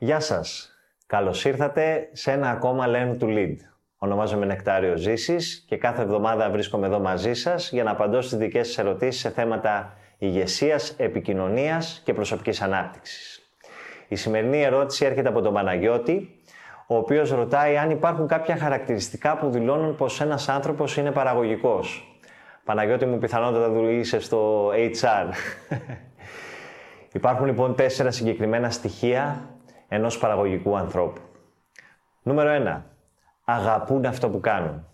Γεια σας. Καλώς ήρθατε σε ένα ακόμα Learn to Lead. Ονομάζομαι Νεκτάριο Ζήσης και κάθε εβδομάδα βρίσκομαι εδώ μαζί σας για να απαντώ στις δικές σας ερωτήσεις σε θέματα ηγεσίας, επικοινωνίας και προσωπικής ανάπτυξης. Η σημερινή ερώτηση έρχεται από τον Παναγιώτη, ο οποίος ρωτάει αν υπάρχουν κάποια χαρακτηριστικά που δηλώνουν πως ένας άνθρωπος είναι παραγωγικός. Παναγιώτη μου πιθανότατα δουλείσαι στο HR. Υπάρχουν λοιπόν τέσσερα συγκεκριμένα στοιχεία ενός παραγωγικού ανθρώπου. Νούμερο 1. Αγαπούν αυτό που κάνουν.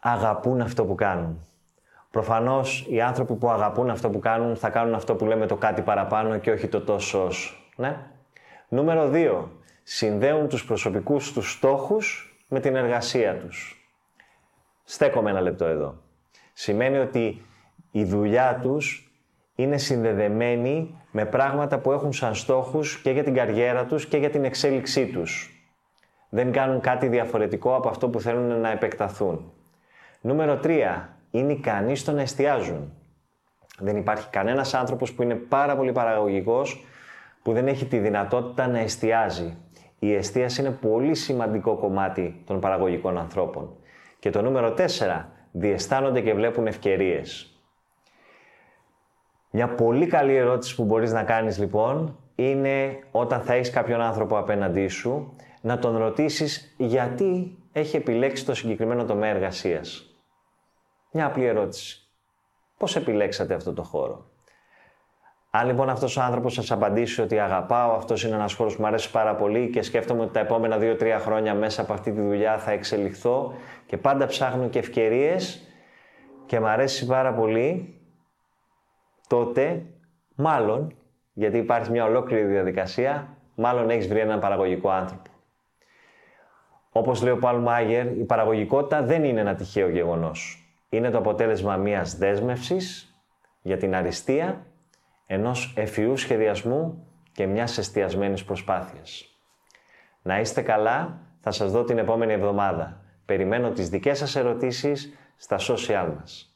Αγαπούν αυτό που κάνουν. Προφανώς οι άνθρωποι που αγαπούν αυτό που κάνουν θα κάνουν αυτό που λέμε το κάτι παραπάνω και όχι το τόσος όσο. Ναι. Νούμερο 2. Συνδέουν τους προσωπικούς τους στόχους με την εργασία τους. Στέκομαι ένα λεπτό εδώ. Σημαίνει ότι η δουλειά τους είναι συνδεδεμένοι με πράγματα που έχουν σαν στόχους και για την καριέρα τους και για την εξέλιξή τους. Δεν κάνουν κάτι διαφορετικό από αυτό που θέλουν να επεκταθούν. Νούμερο 3. Είναι ικανοί στο να εστιάζουν. Δεν υπάρχει κανένας άνθρωπος που είναι πάρα πολύ παραγωγικός που δεν έχει τη δυνατότητα να εστιάζει. Η εστίαση είναι πολύ σημαντικό κομμάτι των παραγωγικών ανθρώπων. Και το νούμερο 4. Διαισθάνονται και βλέπουν ευκαιρίες. Μια πολύ καλή ερώτηση που μπορείς να κάνεις λοιπόν είναι όταν θα έχεις κάποιον άνθρωπο απέναντί σου να τον ρωτήσεις γιατί έχει επιλέξει το συγκεκριμένο τομέα εργασίας. Μια απλή ερώτηση. Πώς επιλέξατε αυτό το χώρο; Αν λοιπόν αυτός ο άνθρωπος σας απαντήσει ότι αγαπάω, αυτός είναι ένας χώρος που μου αρέσει πάρα πολύ και σκέφτομαι ότι τα επόμενα 2-3 χρόνια μέσα από αυτή τη δουλειά θα εξελιχθώ και πάντα ψάχνω και ευκαιρίες και μου αρέσει πάρα πολύ, τότε μάλλον, γιατί υπάρχει μια ολόκληρη διαδικασία, μάλλον έχεις βρει έναν παραγωγικό άνθρωπο. Όπως λέει ο Παλ Μάγερ, η παραγωγικότητα δεν είναι ένα τυχαίο γεγονός. Είναι το αποτέλεσμα μιας δέσμευσης για την αριστεία, ενός εφιούς σχεδιασμού και μιας εστιασμένης προσπάθειας. Να είστε καλά, θα σας δω την επόμενη εβδομάδα. Περιμένω τις δικές σας ερωτήσεις στα social μας.